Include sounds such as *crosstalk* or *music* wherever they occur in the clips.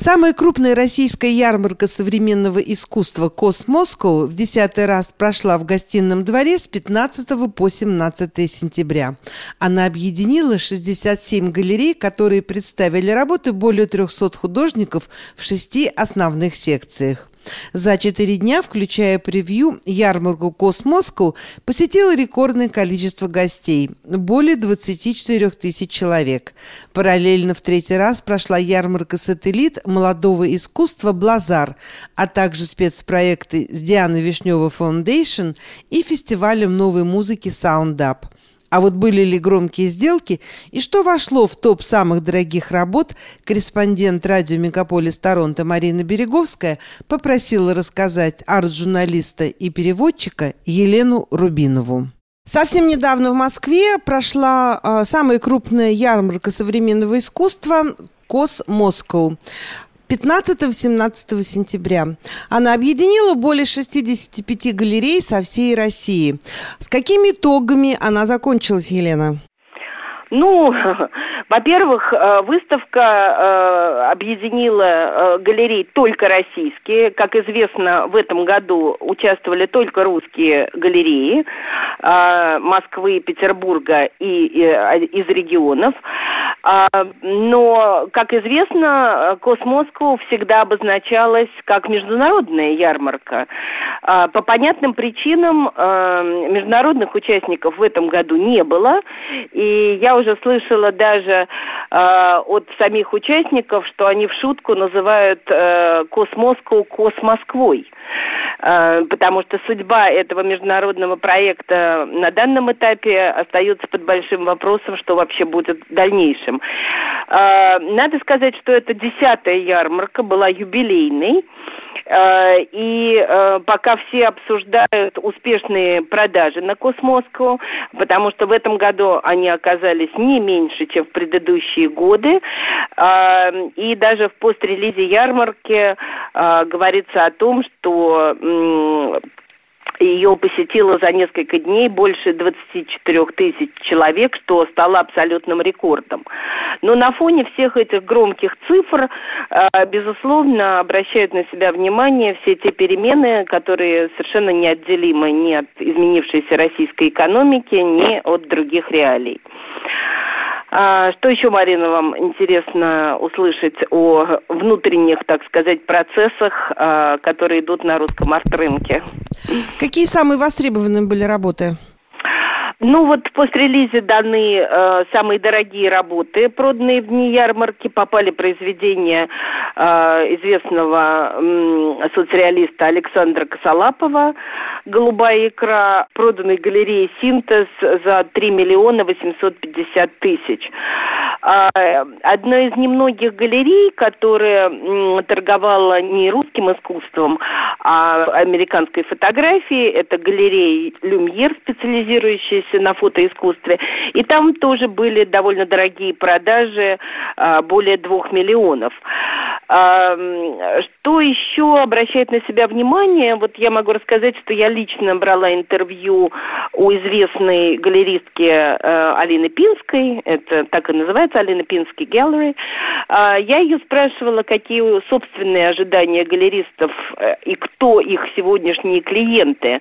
Самая крупная российская ярмарка современного искусства «Cosmoscow» в десятый раз прошла в гостином дворе с 15 по 17 сентября. Она объединила 67 галерей, которые представили работы более 300 художников в шести основных секциях. За четыре дня, включая превью, ярмарку «Cosmoscow» посетило рекордное количество гостей – более 24 тысяч человек. Параллельно в третий раз прошла ярмарка «Сателлит» молодого искусства «Блазар», а также спецпроекты с Дианой Вишневой Foundation и фестивалем новой музыки «Саундап». А вот были ли громкие сделки и что вошло в топ самых дорогих работ, корреспондент радио «Мегаполис Торонто» Марина Береговская попросила рассказать арт-журналиста и переводчика Елену Рубинову. Совсем недавно в Москве прошла э, самая крупная ярмарка современного искусства «Кос Москоу». 15-17 сентября. Она объединила более 65 галерей со всей России. С какими итогами она закончилась, Елена? Ну, *laughs* во-первых, э, выставка э, объединила э, галереи только российские. Как известно, в этом году участвовали только русские галереи Москвы, Петербурга и из регионов. А, но, как известно, Cosmoscow всегда обозначалась как международная ярмарка. А, по понятным причинам международных участников в этом году не было. И я уже слышала даже э, от самих участников, что они в шутку называют э, Cosmoscow Космосквой. Э, потому что судьба этого международного проекта на данном этапе остается под большим вопросом, что вообще будет в дальнейшем. Э, надо сказать, что это десятая ярмарка была юбилейной. Э, и пока все обсуждают успешные продажи на Космоску, потому что в этом году они оказались не меньше, чем в предыдущие годы. И даже в пострелизе ярмарки говорится о том, что ее посетило за несколько дней больше 24 тысяч человек, что стало абсолютным рекордом. Но на фоне всех этих громких цифр, э, безусловно, обращают на себя внимание все те перемены, которые совершенно неотделимы ни от изменившейся российской экономики, ни от других реалий. А, что еще, Марина, вам интересно услышать о внутренних, так сказать, процессах, а, которые идут на русском арт-рынке? Какие самые востребованные были работы? Ну вот после релиза даны э, самые дорогие работы, проданные в дни ярмарки, попали произведения э, известного э, соцреалиста Александра Косолапова «Голубая икра», проданной галереей «Синтез» за 3 миллиона 850 тысяч. Э, одна из немногих галерей, которая э, торговала не русским искусством, а американской фотографией, это галерея «Люмьер», специализирующаяся учились на фотоискусстве. И там тоже были довольно дорогие продажи, а, более двух миллионов. А, что еще обращает на себя внимание? Вот я могу рассказать, что я лично брала интервью у известной галеристки э, Алины Пинской, это так и называется, Алина Пинский Gallery. А, я ее спрашивала, какие собственные ожидания галеристов э, и кто их сегодняшние клиенты.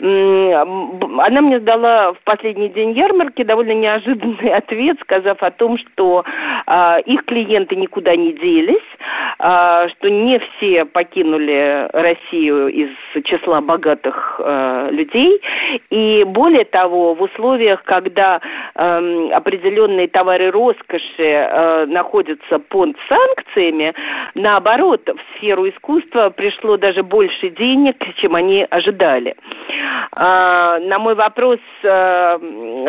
Она мне дала в последний день ярмарки довольно неожиданный *laughs* ответ, сказав о том, что э, их клиенты никуда не делись, э, что не все покинули Россию из числа богатых э, людей, и более того, в условиях, когда э, определенные товары роскоши э, находятся под санкциями, наоборот, в сферу искусства пришло даже больше денег, чем они ожидали. Э, на мой вопрос э,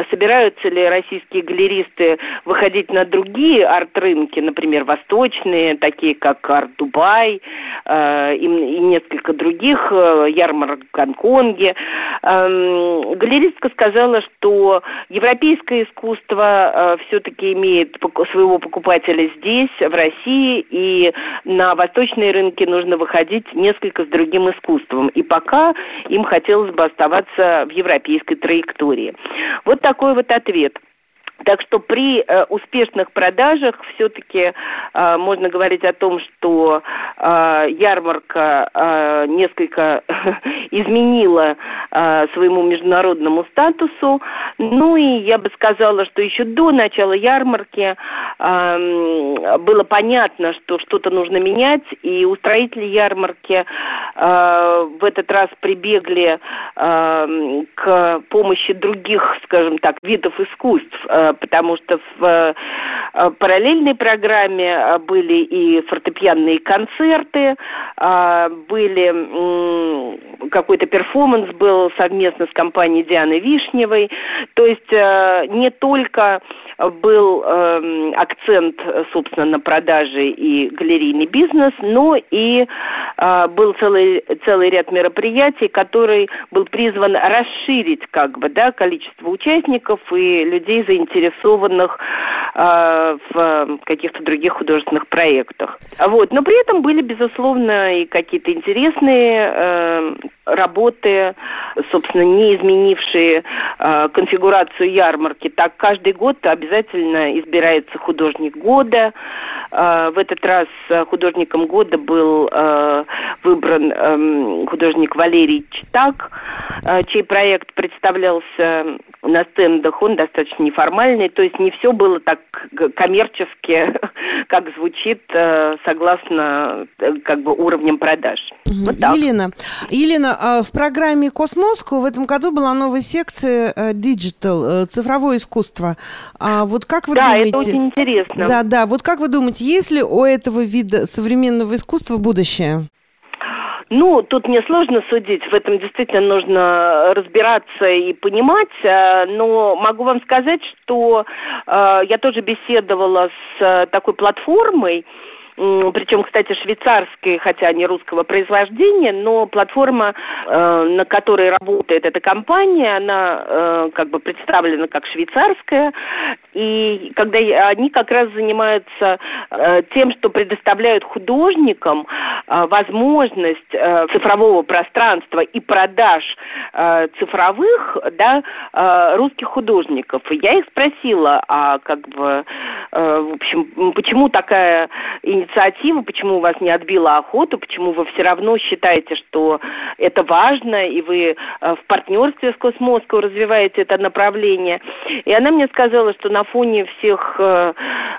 собираются ли российские галеристы выходить на другие арт-рынки, например, восточные, такие как Art Dubai э, и, несколько других, ярмарок в Гонконге. Галеристка сказала, что европейское искусство все-таки имеет своего покупателя здесь, в России, и на восточные рынки нужно выходить несколько с другим искусством. И пока им хотелось бы оставаться в европейской траектории. Вот такой вот ответ. Так что при э, успешных продажах все-таки э, можно говорить о том, что э, ярмарка э, несколько *laughs* изменила э, своему международному статусу. Ну и я бы сказала, что еще до начала ярмарки э, было понятно, что что-то нужно менять, и устроители ярмарки э, в этот раз прибегли э, к помощи других, скажем так, видов искусств, э, потому что в э, параллельной программе э, были и фортепианные концерты, э, были какой-то перформанс был совместно с компанией Дианы Вишневой. То есть не только был эм, акцент, собственно, на продажи и галерейный бизнес, но и был целый, целый ряд мероприятий, который был призван расширить как бы, да, количество участников и людей, заинтересованных э, в каких-то других художественных проектах. Вот. Но при этом были, безусловно, и какие-то интересные э, работы, собственно, не изменившие э, конфигурацию ярмарки. Так каждый год обязательно избирается художник года. Э, в этот раз художником года был э, выбран э, художник Валерий Читак, э, чей проект представлялся на стендах, он достаточно неформальный, то есть не все было так коммерчески, *laughs* как звучит, э, согласно э, как бы уровням продаж. Вот так. Елена, Елена, а в программе Космоску в этом году была новая секция э, Digital, цифровое искусство. А вот как вы да, думаете? Да, это очень интересно. Да, да. Вот как вы думаете, есть ли у этого вида современного искусства будущее? Ну, тут мне сложно судить, в этом действительно нужно разбираться и понимать, э, но могу вам сказать, что э, я тоже беседовала с э, такой платформой, причем, кстати, швейцарской, хотя не русского происхождения, но платформа, э, на которой работает эта компания, она э, как бы представлена как швейцарская, и когда они как раз занимаются э, тем, что предоставляют художникам возможность цифрового пространства и продаж цифровых, да, русских художников. И я их спросила, а как бы, в общем, почему такая инициатива, почему у вас не отбила охоту, почему вы все равно считаете, что это важно, и вы э, в партнерстве с Космоском развиваете это направление. И она мне сказала, что на фоне всех э,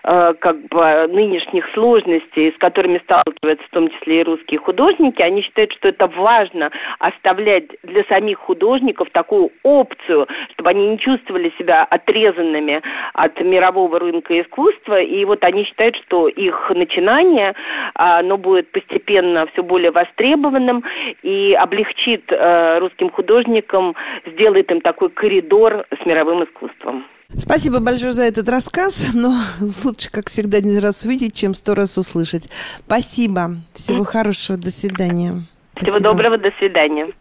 э, как бы нынешних сложностей, с которыми сталкиваются в том числе и русские художники, они считают, что это важно оставлять для самих художников такую опцию, чтобы они не чувствовали себя отрезанными от мирового рынка искусства. И вот они считают, что их начинание знание, а, оно будет постепенно все более востребованным и облегчит э, русским художникам, сделает им такой коридор с мировым искусством. Спасибо большое за этот рассказ, но *laughs* лучше, как всегда, один раз увидеть, чем сто раз услышать. Спасибо. Всего *laughs* хорошего. До свидания. Всего Спасибо. доброго. До свидания.